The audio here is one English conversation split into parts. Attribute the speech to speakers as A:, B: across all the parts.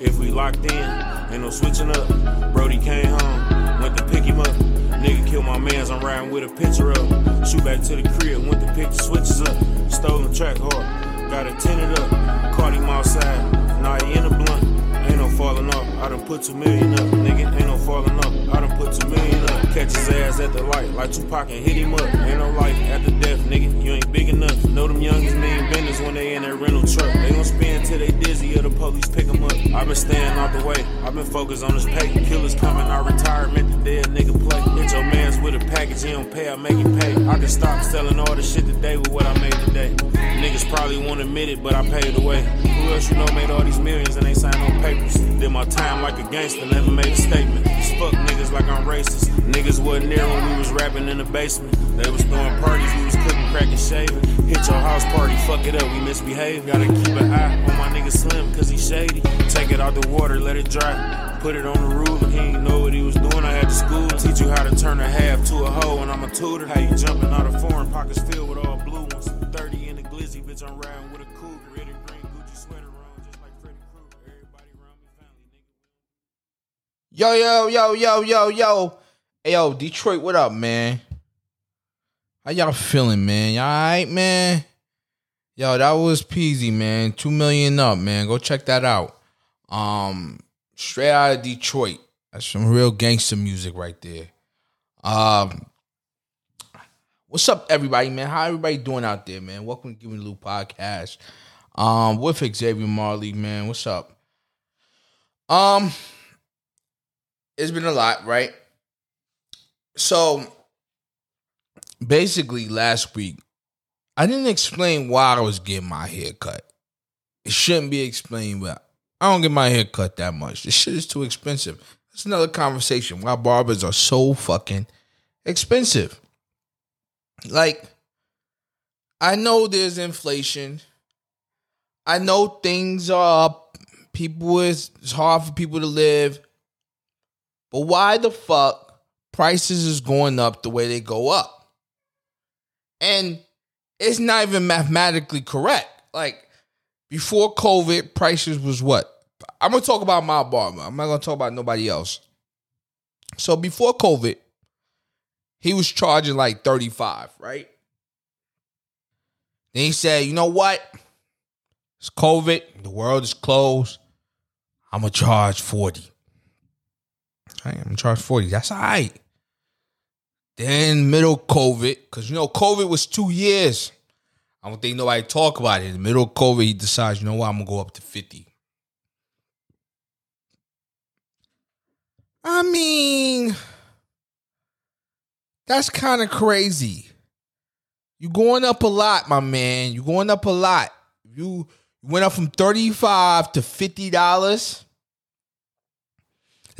A: If we locked in, ain't no switching up. Brody came home, went to pick him up. Nigga killed my mans, I'm riding with a picture up. Shoot back to the crib, went to pick the switches up. Stolen track hard, got it tinted up. Caught him outside, now he in the blunt. Falling off, I done put two million up. Nigga, ain't no falling off, I done put two million up. Catch his ass at the light, like Tupac and hit him up. Ain't no life after death, nigga, you ain't big enough. Know them youngest mean business when they in that rental truck. They gon' spin till they dizzy or the police pick them up. i been staying out the way, i been focused on this pay. Killers coming, I retirement, the dead nigga play. Hit your mans with a package, he don't pay, I make him pay. I can stop selling all the shit today with what I made today. Niggas probably won't admit it, but I paid the way. Who you know made all these millions and ain't signed no papers? Did my time like a gangster, never made a statement. Just fuck niggas like I'm racist. Niggas wasn't there when we was rapping in the basement. They was throwing parties, we was cooking, cracking, shaving. Hit your house party, fuck it up, we misbehave. Gotta keep an eye on my nigga Slim, cause he shady. Take it out the water, let it dry. Put it on the ruler, he ain't know what he was doing. I had to school, teach you how to turn a half to a hoe, and I'm a tutor. How you jumping out of foreign pockets filled with all blue ones. 30 in the glizzy, bitch, I'm riding
B: Yo, yo, yo, yo, yo, yo. Hey, yo, Detroit, what up, man? How y'all feeling, man? Y'all alright, man? Yo, that was Peezy, man. Two million up, man. Go check that out. Um, straight out of Detroit. That's some real gangster music right there. Um, what's up, everybody, man? How everybody doing out there, man? Welcome to Giving Loop Podcast. Um, with Xavier Marley, man. What's up? Um, it's been a lot, right? So basically, last week, I didn't explain why I was getting my hair cut. It shouldn't be explained, but I don't get my hair cut that much. This shit is too expensive. That's another conversation. Why barbers are so fucking expensive. Like, I know there's inflation. I know things are up. People is it's hard for people to live. But why the fuck prices is going up the way they go up? And it's not even mathematically correct. Like before COVID, prices was what? I'm gonna talk about my barber. I'm not gonna talk about nobody else. So before COVID, he was charging like 35, right? Then he said, you know what? It's COVID, the world is closed. I'm gonna charge 40. I'm gonna 40. That's all right. Then middle COVID, because you know, COVID was two years. I don't think nobody talk about it. In the middle of COVID, he decides, you know what, I'm gonna go up to 50. I mean, that's kind of crazy. You going up a lot, my man. You going up a lot. You went up from 35 to $50.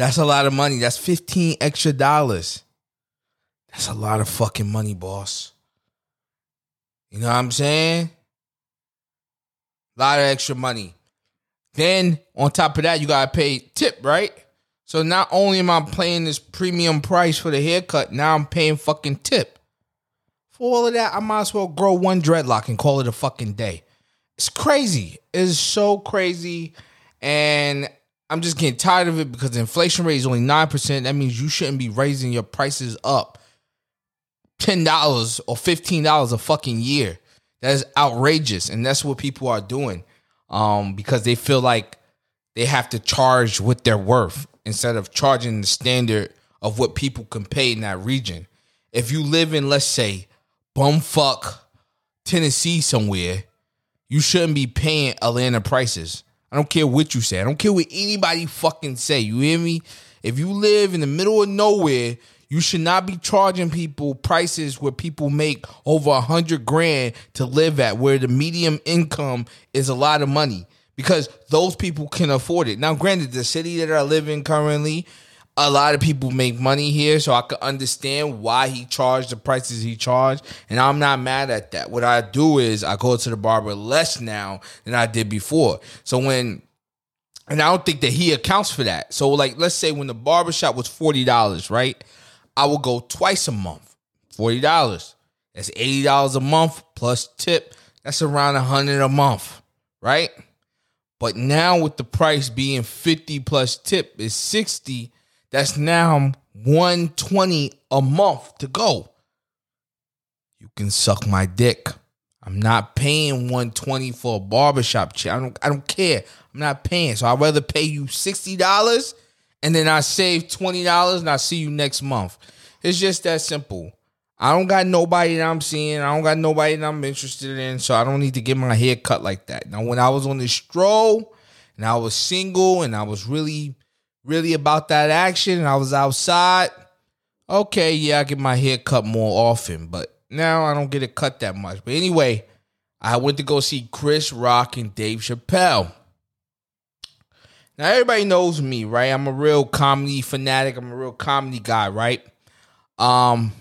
B: That's a lot of money. That's 15 extra dollars. That's a lot of fucking money, boss. You know what I'm saying? A lot of extra money. Then on top of that, you gotta pay tip, right? So not only am I paying this premium price for the haircut, now I'm paying fucking tip. For all of that, I might as well grow one dreadlock and call it a fucking day. It's crazy. It's so crazy. And I'm just getting tired of it because the inflation rate is only 9%. That means you shouldn't be raising your prices up $10 or $15 a fucking year. That is outrageous. And that's what people are doing um, because they feel like they have to charge what they're worth instead of charging the standard of what people can pay in that region. If you live in, let's say, bumfuck Tennessee somewhere, you shouldn't be paying Atlanta prices. I don't care what you say. I don't care what anybody fucking say. You hear me? If you live in the middle of nowhere, you should not be charging people prices where people make over a hundred grand to live at, where the medium income is a lot of money because those people can afford it. Now, granted, the city that I live in currently, a lot of people make money here, so I could understand why he charged the prices he charged, and I'm not mad at that. What I do is I go to the barber less now than I did before. So when and I don't think that he accounts for that. So like let's say when the barbershop was $40, right? I will go twice a month. $40. That's $80 a month plus tip. That's around a 100 a month, right? But now with the price being 50 plus tip is 60, that's now 120 a month to go. You can suck my dick. I'm not paying 120 for a barbershop chair. I don't I don't care. I'm not paying. So I'd rather pay you $60 and then I save $20 and I see you next month. It's just that simple. I don't got nobody that I'm seeing. I don't got nobody that I'm interested in. So I don't need to get my hair cut like that. Now, when I was on this stroll and I was single and I was really, really about that action and I was outside, okay, yeah, I get my hair cut more often. But now I don't get it cut that much. But anyway, I went to go see Chris Rock and Dave Chappelle. Now everybody knows me, right? I'm a real comedy fanatic. I'm a real comedy guy, right? Um,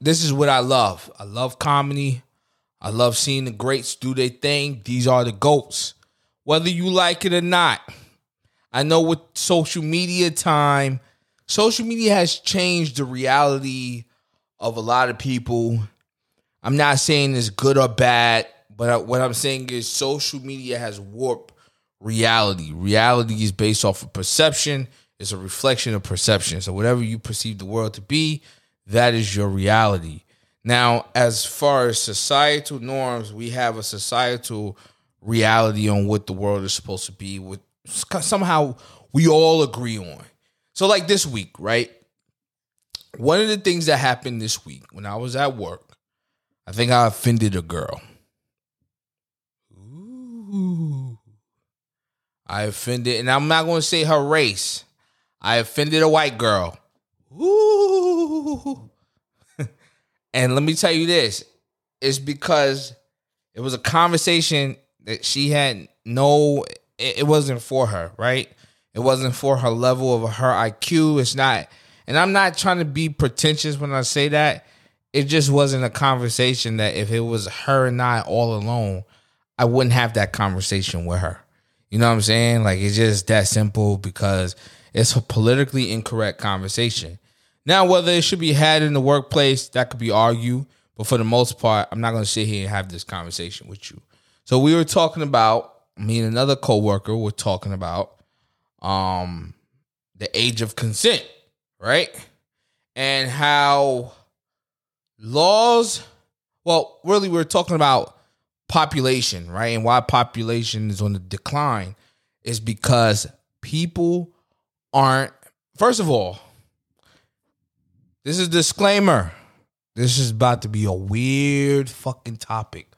B: this is what I love. I love comedy. I love seeing the greats do their thing. These are the goats. Whether you like it or not. I know with social media time, social media has changed the reality of a lot of people. I'm not saying it's good or bad, but what I'm saying is social media has warped reality. Reality is based off of perception, it's a reflection of perception. So, whatever you perceive the world to be, that is your reality. Now, as far as societal norms, we have a societal reality on what the world is supposed to be, with somehow we all agree on. So, like this week, right? One of the things that happened this week when I was at work, I think I offended a girl. Ooh. I offended, and I'm not going to say her race. I offended a white girl. Ooh. and let me tell you this it's because it was a conversation that she had no, it, wasn't for her, right? It wasn't for her level of her IQ. It's not, and I'm not trying to be pretentious when I say that. It just wasn't a conversation that if it was her and I all alone, I wouldn't have that conversation with her. You know what I'm saying? Like it's just that simple because it's a politically incorrect conversation. Now, whether it should be had in the workplace, that could be argued. But for the most part, I'm not going to sit here and have this conversation with you. So we were talking about me and another coworker were talking about um the age of consent, right? And how laws well, really we're talking about population, right? And why population is on the decline is because people aren't first of all this is disclaimer this is about to be a weird fucking topic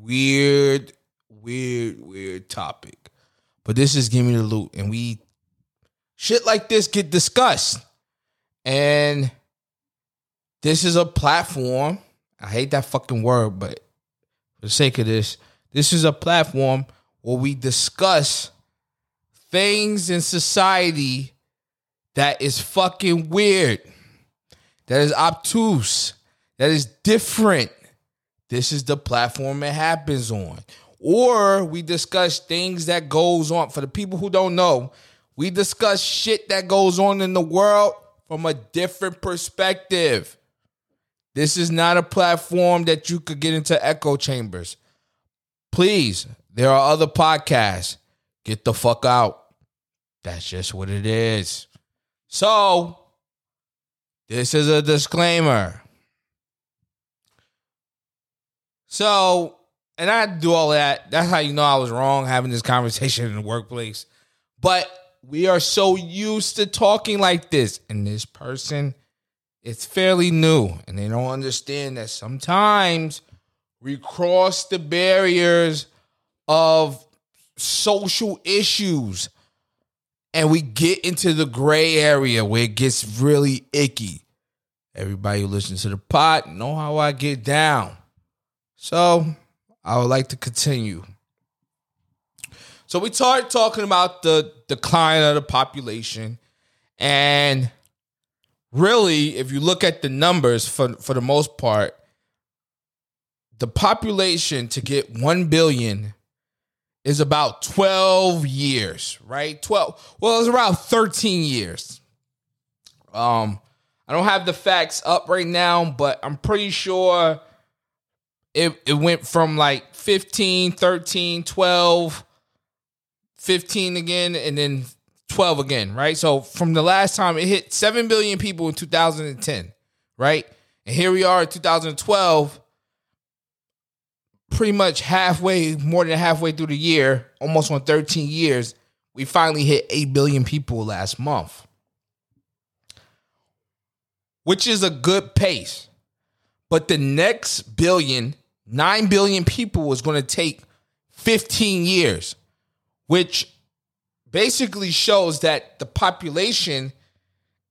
B: weird weird weird topic but this is give me the loot and we shit like this get discussed and this is a platform i hate that fucking word but for the sake of this this is a platform where we discuss things in society that is fucking weird, that is obtuse, that is different. This is the platform it happens on. Or we discuss things that goes on. For the people who don't know, we discuss shit that goes on in the world from a different perspective. This is not a platform that you could get into echo chambers. Please, there are other podcasts. Get the fuck out. That's just what it is. So, this is a disclaimer. So, and I do all that. That's how you know I was wrong having this conversation in the workplace. But we are so used to talking like this. And this person, it's fairly new. And they don't understand that sometimes we cross the barriers of social issues and we get into the gray area where it gets really icky. Everybody who listens to the pot know how I get down. So I would like to continue. So we started talking about the decline of the population. And really, if you look at the numbers for, for the most part, the population to get 1 billion is about 12 years, right? 12. Well, it's around 13 years. Um, I don't have the facts up right now, but I'm pretty sure it, it went from like 15, 13, 12 15 again, and then 12 again, right? So from the last time it hit 7 billion people in 2010, right? And here we are in 2012, pretty much halfway, more than halfway through the year, almost on 13 years, we finally hit 8 billion people last month, which is a good pace. But the next billion, 9 billion people is going to take 15 years, which basically shows that the population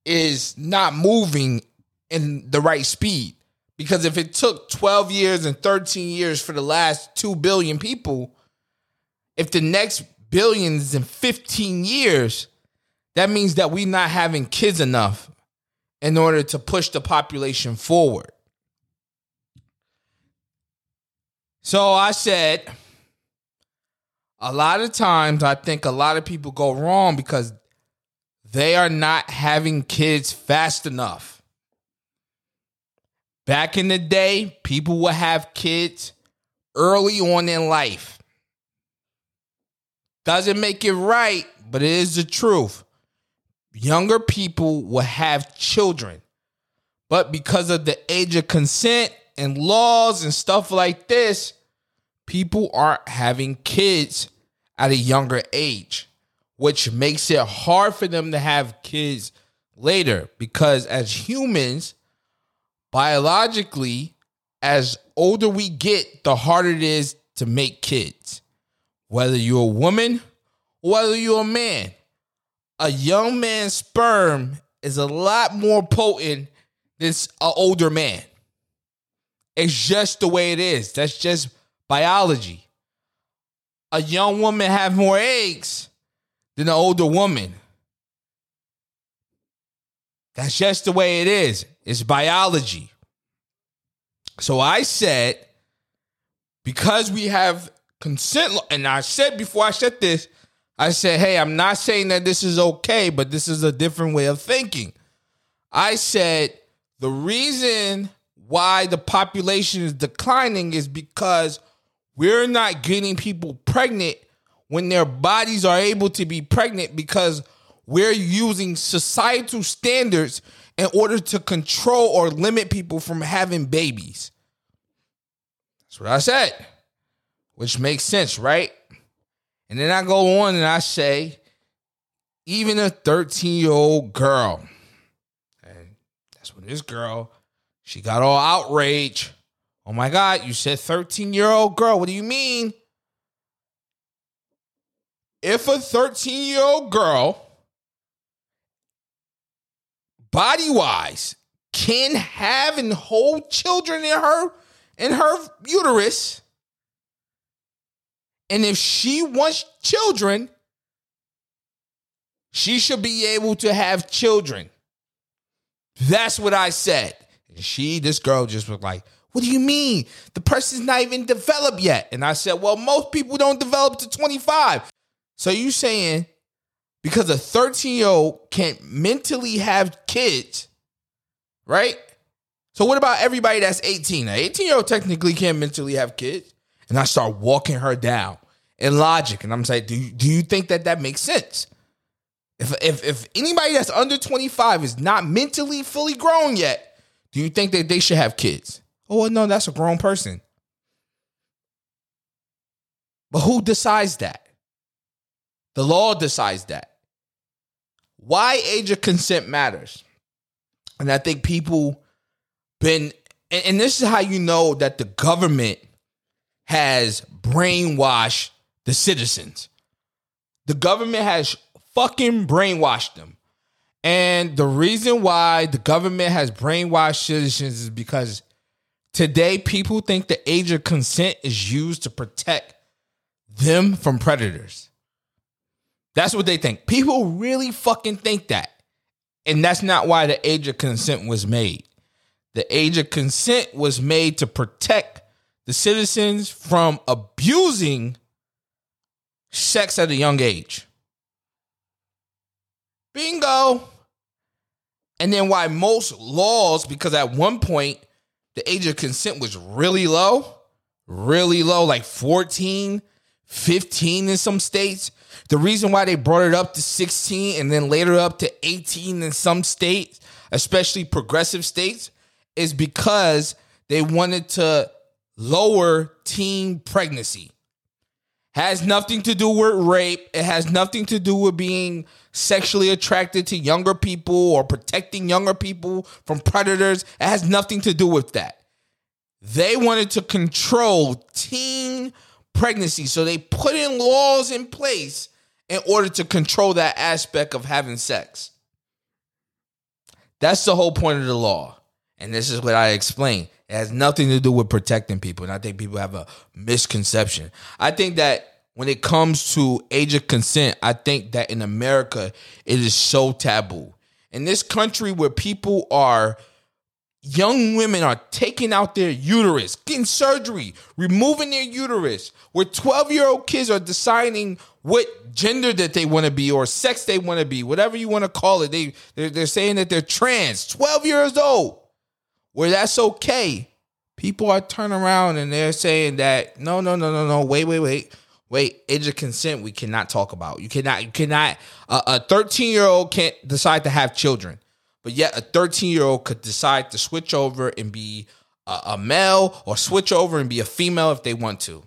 B: is not moving in the right speed. Because if it took 12 years and 13 years for the last 2 billion people, if the next billion is in 15 years, that means that we're not having kids enough in order to push the population forward. So I said, a lot of times I think a lot of people go wrong because they are not having kids fast enough. Back in the day, people would have kids early on in life. Doesn't make it right, but it is the truth. Younger people will have children. But because of the age of consent and laws and stuff like this, people aren't having kids at a younger age, which makes it hard for them to have kids later because as humans, biologically, as older we get, the harder it is to make kids. Whether you're a woman, whether you're a man, a young man's sperm is a lot more potent than an older man. It's just the way it is. That's just biology. A young woman have more eggs than an older woman. That's just the way it is. It's biology. So I said, because we have consent, and I said before I said this, I said, hey, I'm not saying that this is okay, but this is a different way of thinking. I said, the reason why the population is declining is because we're not getting people pregnant when their bodies are able to be pregnant because we're using societal standards in order to control or limit people from having babies. That's what I said, which makes sense, right? And then I go on and I say, even a 13 year old girl, and that's when this girl, she got all outraged. Oh my God, you said 13 year old girl. What do you mean? If a 13 year old girl body wise can have and hold children in her in her uterus and if she wants children she should be able to have children that's what i said she this girl just was like what do you mean the person's not even developed yet and i said well most people don't develop to 25 so you saying because a 13 year old can't mentally have kids, right? So what about everybody that's 18? An 18 year old technically can't mentally have kids. And I start walking her down in logic, and I'm saying, do you, do you think that that makes sense? If, if if anybody that's under 25 is not mentally fully grown yet, do you think that they should have kids? Oh well, no, that's a grown person. But who decides that? The law decides that why age of consent matters. And I think people been and, and this is how you know that the government has brainwashed the citizens. The government has fucking brainwashed them. And the reason why the government has brainwashed citizens is because today people think the age of consent is used to protect them from predators. That's what they think. People really fucking think that. And that's not why the age of consent was made. The age of consent was made to protect the citizens from abusing sex at a young age. Bingo. And then why most laws, because at one point the age of consent was really low, really low, like 14, 15 in some states. The reason why they brought it up to 16 and then later up to 18 in some states, especially progressive states, is because they wanted to lower teen pregnancy. Has nothing to do with rape. It has nothing to do with being sexually attracted to younger people or protecting younger people from predators. It has nothing to do with that. They wanted to control teen pregnancy. So they put in laws in place in order to control that aspect of having sex. That's the whole point of the law. And this is what I explained. It has nothing to do with protecting people. And I think people have a misconception. I think that when it comes to age of consent, I think that in America, it is so taboo. In this country where people are young women are taking out their uterus, getting surgery, removing their uterus, where 12 year old kids are deciding what gender that they want to be or sex they want to be, whatever you want to call it. They, they're, they're saying that they're trans, 12 years old, where that's okay. People are turning around and they're saying that no, no, no, no, no, wait, wait, wait. Wait, age of consent we cannot talk about. You cannot, you cannot, uh, a 13 year old can't decide to have children but yet a 13 year old could decide to switch over and be a, a, male or switch over and be a female if they want to.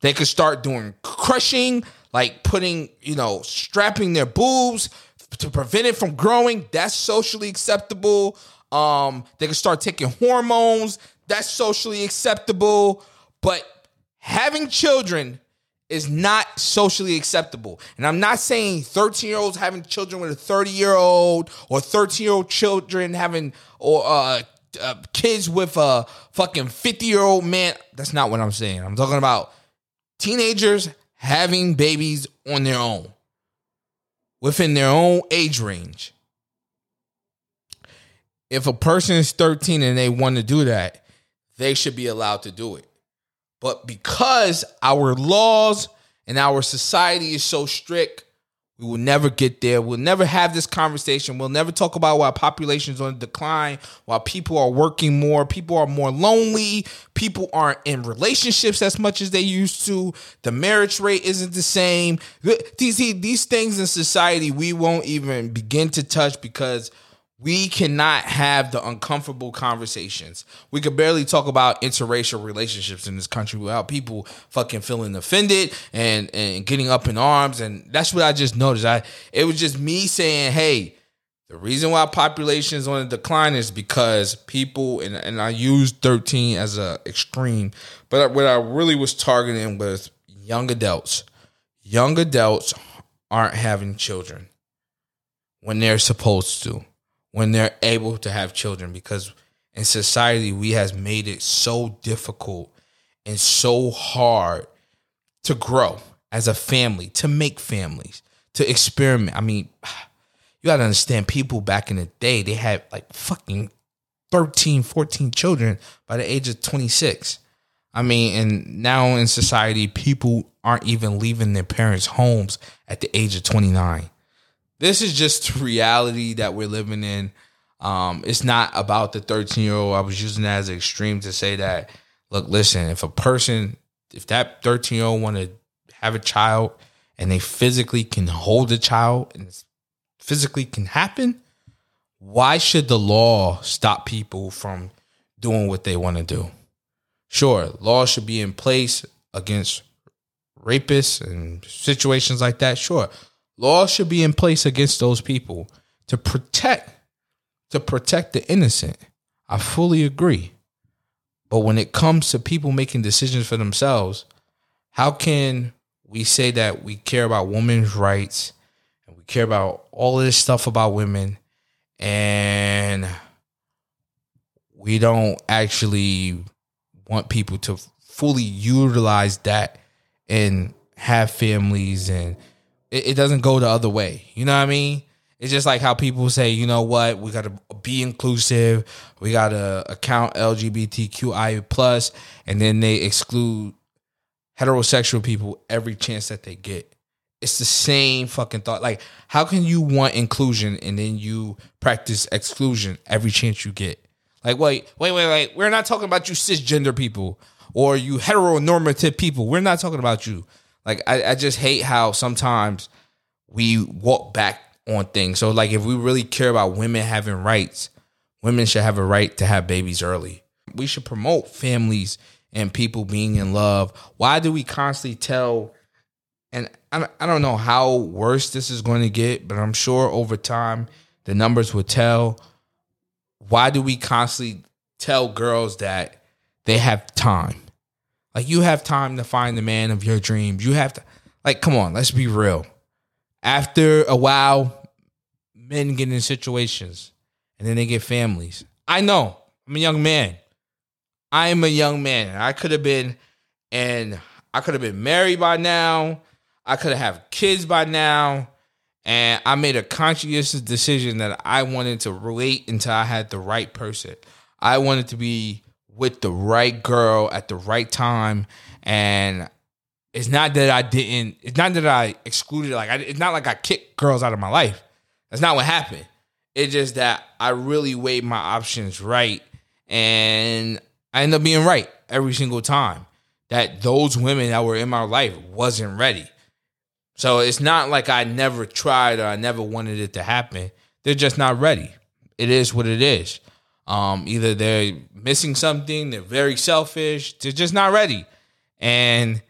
B: They could start doing crushing, like putting, you know, strapping their boobs to prevent it from growing. That's socially acceptable. Um, they can start taking hormones. That's socially acceptable. But having children is not socially acceptable. And I'm not saying 13 year olds having children with a 30 year old or 13 year old children having or uh, uh, kids with a fucking 50 year old man. That's not what I'm saying. I'm talking about teenagers having babies on their own within their own age range. If a person is 13 and they want to do that, they should be allowed to do it. But because our laws and our society is so strict, we will never get there. We'll never have this conversation. We'll never talk about why populations on decline, why people are working more, people are more lonely, people aren't in relationships as much as they used to. The marriage rate isn't the same. These these things in society we won't even begin to touch because we cannot have the uncomfortable conversations. We could barely talk about interracial relationships in this country without people fucking feeling offended and and getting up in arms. And that's what I just noticed. I it was just me saying, hey, the reason why population is on the decline is because people and, and I used 13 as a extreme, but what I really was targeting was young adults. Young adults aren't having children when they're supposed to when they're able to have children because in society we has made it so difficult and so hard to grow as a family, to make families, to experiment. I mean, you got to understand people back in the day, they had like fucking 13, 14 children by the age of 26. I mean, and now in society, people aren't even leaving their parents' homes at the age of 29 this is just reality that we're living in. Um, it's not about the 13 year old. I was using that as an extreme to say that, look, listen, if a person, if that 13 year old want to have a child and they physically can hold a child and physically can happen, why should the law stop people from doing what they want to do? Sure, laws should be in place against rapists and situations like that. Sure, Laws should be in place against those people to protect to protect the innocent. I fully agree. But when it comes to people making decisions for themselves, how can we say that we care about women's rights and we care about all this stuff about women and we don't actually want people to fully utilize that and have families and it, it doesn't go the other way. You know what I mean? It's just like how people say, you know what, we got to be inclusive, we got to account LGBTQI plus, and then they exclude heterosexual people every chance that they get. It's the same fucking thought. Like, how can you want inclusion and then you practice exclusion every chance you get? Like, wait, wait, wait, wait. We're not talking about you cisgender people or you heteronormative people. We're not talking about you. Like I, I just hate how sometimes we walk back on things. So like if we really care about women having rights, women should have a right to have babies early. We should promote families and people being in love. Why do we constantly tell and I, I don't know how worse this is going to get, but I'm sure over time the numbers will tell. Why do we constantly tell girls that they have time? Like you have time to find the man of your dreams. You have to like come on, let's be real. After a while, men get in situations and then they get families. I know. I'm a young man. I am a young man. I could have been and I could have been married by now. I could have had kids by now. And I made a conscious decision that I wanted to wait until I had the right person. I wanted to be with the right girl at the right time. And it's not that I didn't, it's not that I excluded, like, I, it's not like I kicked girls out of my life. That's not what happened. It's just that I really weighed my options right. And I ended up being right every single time that those women that were in my life wasn't ready. So it's not like I never tried or I never wanted it to happen. They're just not ready. It is what it is. Um, either they're missing something, they're very selfish, they're just not ready. And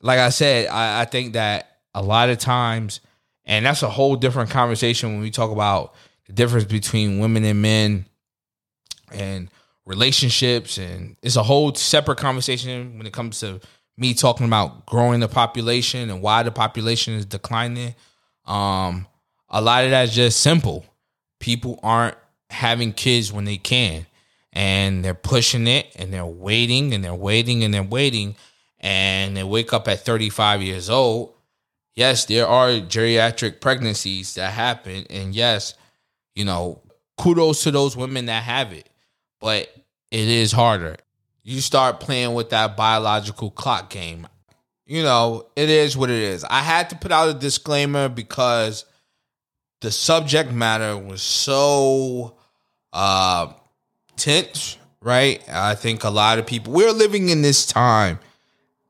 B: like I said, I, I think that a lot of times, and that's a whole different conversation when we talk about the difference between women and men and relationships and it's a whole separate conversation when it comes to me talking about growing the population and why the population is declining. Um, a lot of that's just simple. People aren't having kids when they can, and they're pushing it, and they're waiting, and they're waiting, and they're waiting, and they wake up at 35 years old. Yes, there are geriatric pregnancies that happen, and yes, you know, kudos to those women that have it, but it is harder you start playing with that biological clock game. You know, it is what it is. I had to put out a disclaimer because the subject matter was so uh tense, right? I think a lot of people we're living in this time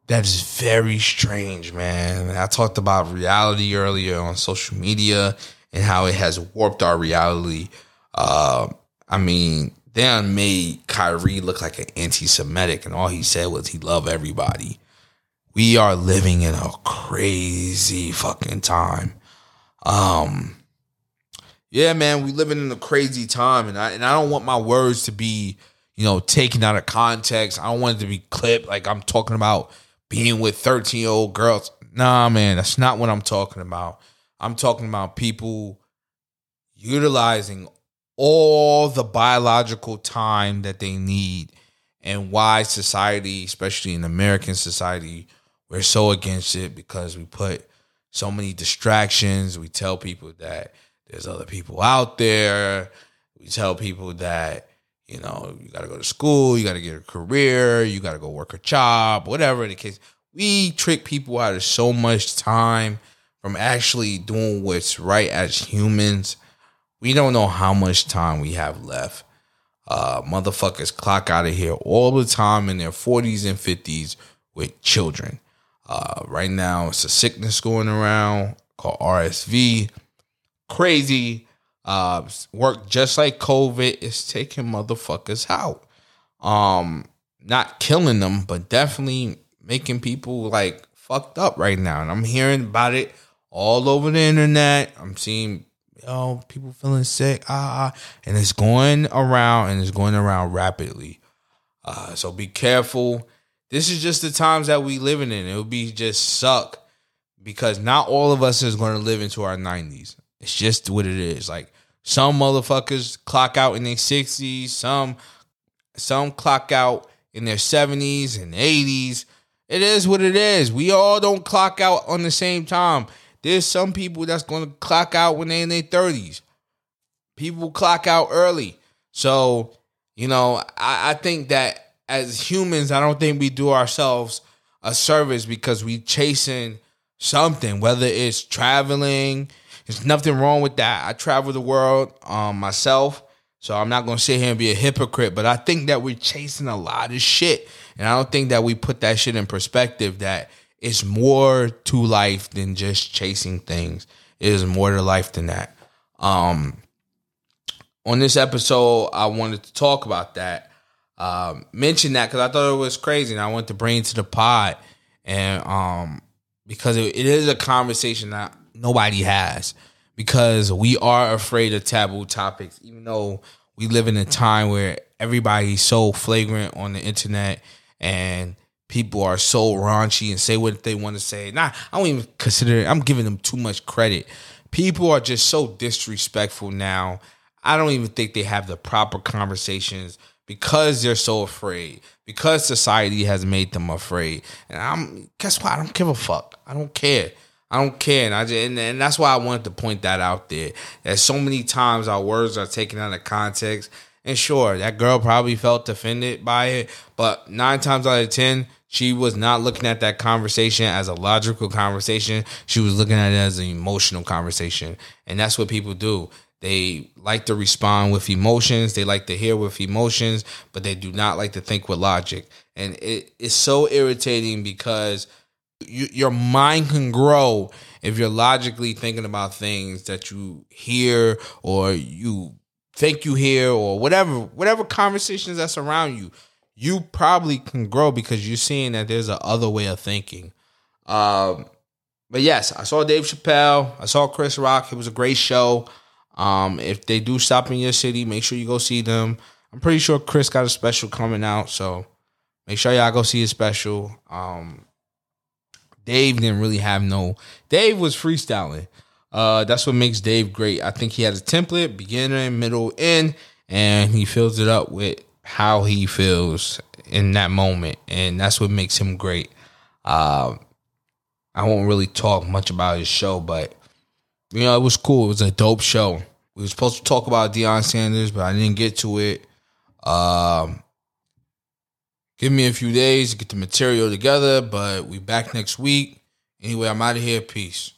B: that is very strange, man. I talked about reality earlier on social media and how it has warped our reality. Uh, I mean, they made Kyrie look like an anti-Semitic, and all he said was he loved everybody. We are living in a crazy fucking time. Um, yeah, man, we living in a crazy time, and I and I don't want my words to be, you know, taken out of context. I don't want it to be clipped like I'm talking about being with 13 year old girls. Nah, man, that's not what I'm talking about. I'm talking about people utilizing all the biological time that they need and why society, especially in American society, we're so against it because we put so many distractions. We tell people that there's other people out there. We tell people that, you know, you got to go to school, you got to get a career, you got to go work a job, whatever the case. We trick people out of so much time from actually doing what's right as humans we don't know how much time we have left. Uh, motherfuckers clock out of here all the time in their 40s and 50s with children. Uh, right now, it's a sickness going around called RSV. Crazy. Uh, work just like COVID is taking motherfuckers out. Um, not killing them, but definitely making people like fucked up right now. And I'm hearing about it all over the internet. I'm seeing oh, people feeling sick, ah, ah, and it's going around and it's going around rapidly. Uh, so be careful. This is just the times that we living in. It would be just suck because not all of us is going to live into our 90s. It's just what it is. Like some motherfuckers clock out in their 60s, some some clock out in their 70s and 80s. It is what it is. We all don't clock out on the same time. There's some people that's to clock out when they're in their 30s. People clock out early. So, you know, I, I think that as humans, I don't think we do ourselves a service because we chasing something, whether it's traveling. There's nothing wrong with that. I travel the world um, myself. So I'm not gonna sit here and be a hypocrite, but I think that we're chasing a lot of shit. And I don't think that we put that shit in perspective that it's more to life than just chasing things. It is more to life than that. Um on this episode, I wanted to talk about that. Um, mention that because I thought it was crazy and I wanted to bring it to the pod. And um because it, it is a conversation that nobody has because we are afraid of taboo topics, even though we live in a time where everybody's so flagrant on the internet and people are so raunchy and say what they want to say. Nah, I don't even consider it, I'm giving them too much credit. People are just so disrespectful now. I don't even think they have the proper conversations because they're so afraid. Because society has made them afraid. And I'm guess what? I don't give a fuck. I don't care. I don't care, and I just, and, and that's why I wanted to point that out there. That so many times our words are taken out of context, and sure, that girl probably felt offended by it, but nine times out of ten, she was not looking at that conversation as a logical conversation. She was looking at it as an emotional conversation, and that's what people do. They like to respond with emotions. They like to hear with emotions, but they do not like to think with logic. And it is so irritating because you, your mind can grow if you're logically thinking about things that you hear or you think you hear or whatever whatever conversations that's around you you probably can grow because you're seeing that there's a other way of thinking. Um but yes i saw dave chappelle i saw chris rock it was a great show. Um if they do stop in your city make sure you go see them. I'm pretty sure chris got a special coming out so make sure y'all go see his special. Um Dave didn't really have no. Dave was freestyling. Uh, that's what makes Dave great. I think he has a template, beginner, middle, end, and he fills it up with how he feels in that moment, and that's what makes him great. Uh, I won't really talk much about his show, but you know it was cool. It was a dope show. We were supposed to talk about Deion Sanders, but I didn't get to it. Um, Give me a few days to get the material together, but we back next week. Anyway, I'm out of here. Peace.